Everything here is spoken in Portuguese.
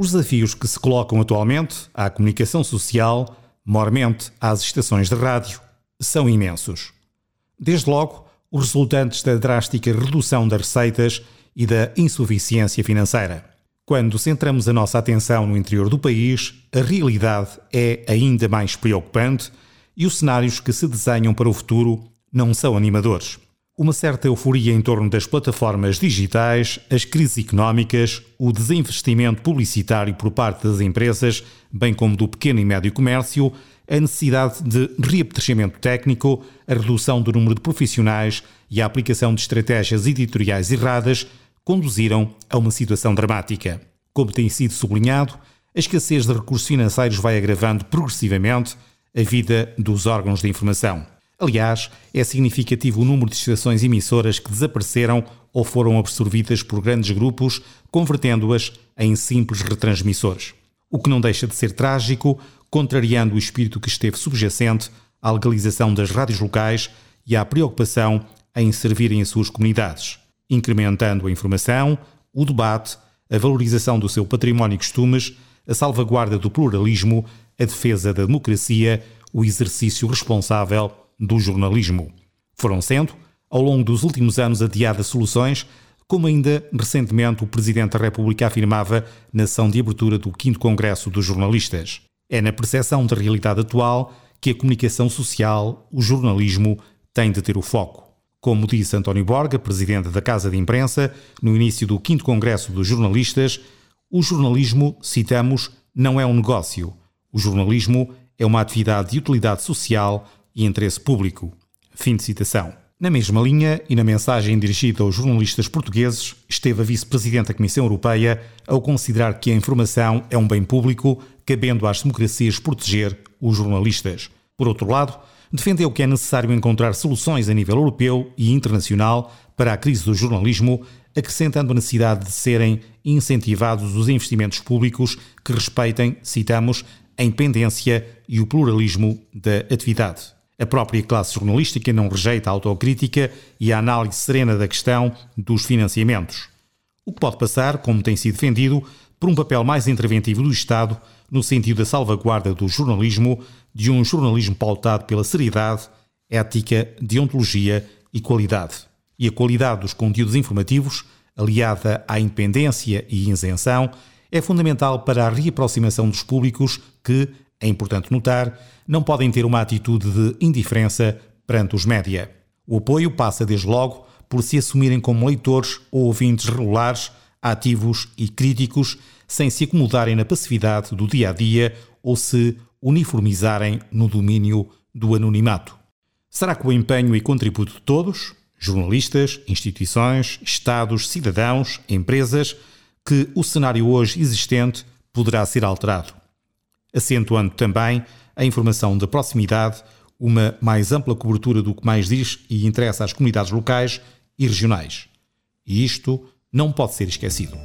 Os desafios que se colocam atualmente à comunicação social, mormente às estações de rádio, são imensos. Desde logo, os resultantes da drástica redução das receitas e da insuficiência financeira. Quando centramos a nossa atenção no interior do país, a realidade é ainda mais preocupante e os cenários que se desenham para o futuro não são animadores. Uma certa euforia em torno das plataformas digitais, as crises económicas, o desinvestimento publicitário por parte das empresas, bem como do pequeno e médio comércio, a necessidade de reapetrechamento técnico, a redução do número de profissionais e a aplicação de estratégias editoriais erradas conduziram a uma situação dramática. Como tem sido sublinhado, a escassez de recursos financeiros vai agravando progressivamente a vida dos órgãos de informação. Aliás, é significativo o número de estações emissoras que desapareceram ou foram absorvidas por grandes grupos, convertendo-as em simples retransmissores. O que não deixa de ser trágico, contrariando o espírito que esteve subjacente à legalização das rádios locais e à preocupação em servirem as suas comunidades incrementando a informação, o debate, a valorização do seu património e costumes, a salvaguarda do pluralismo, a defesa da democracia, o exercício responsável do jornalismo. Foram sendo, ao longo dos últimos anos, adiadas soluções, como ainda recentemente o Presidente da República afirmava na ação de abertura do 5 Congresso dos Jornalistas. É na percepção da realidade atual que a comunicação social, o jornalismo, tem de ter o foco. Como disse António Borga, presidente da Casa de Imprensa, no início do 5 Congresso dos Jornalistas, o jornalismo, citamos, não é um negócio. O jornalismo é uma atividade de utilidade social e interesse público. Fim de citação. Na mesma linha e na mensagem dirigida aos jornalistas portugueses, esteve a vice-presidente da Comissão Europeia ao considerar que a informação é um bem público, cabendo às democracias proteger os jornalistas. Por outro lado, defendeu que é necessário encontrar soluções a nível europeu e internacional para a crise do jornalismo, acrescentando a necessidade de serem incentivados os investimentos públicos que respeitem, citamos, a independência e o pluralismo da atividade. A própria classe jornalística não rejeita a autocrítica e a análise serena da questão dos financiamentos. O que pode passar, como tem sido defendido, por um papel mais interventivo do Estado no sentido da salvaguarda do jornalismo, de um jornalismo pautado pela seriedade, ética, deontologia e qualidade. E a qualidade dos conteúdos informativos, aliada à independência e isenção, é fundamental para a reaproximação dos públicos que, é importante notar, não podem ter uma atitude de indiferença perante os média. O apoio passa, desde logo, por se assumirem como leitores ou ouvintes regulares, ativos e críticos, sem se acomodarem na passividade do dia a dia ou se uniformizarem no domínio do anonimato. Será que o empenho e contributo de todos, jornalistas, instituições, Estados, cidadãos, empresas, que o cenário hoje existente poderá ser alterado? Acentuando também a informação da proximidade, uma mais ampla cobertura do que mais diz e interessa às comunidades locais e regionais. E isto não pode ser esquecido.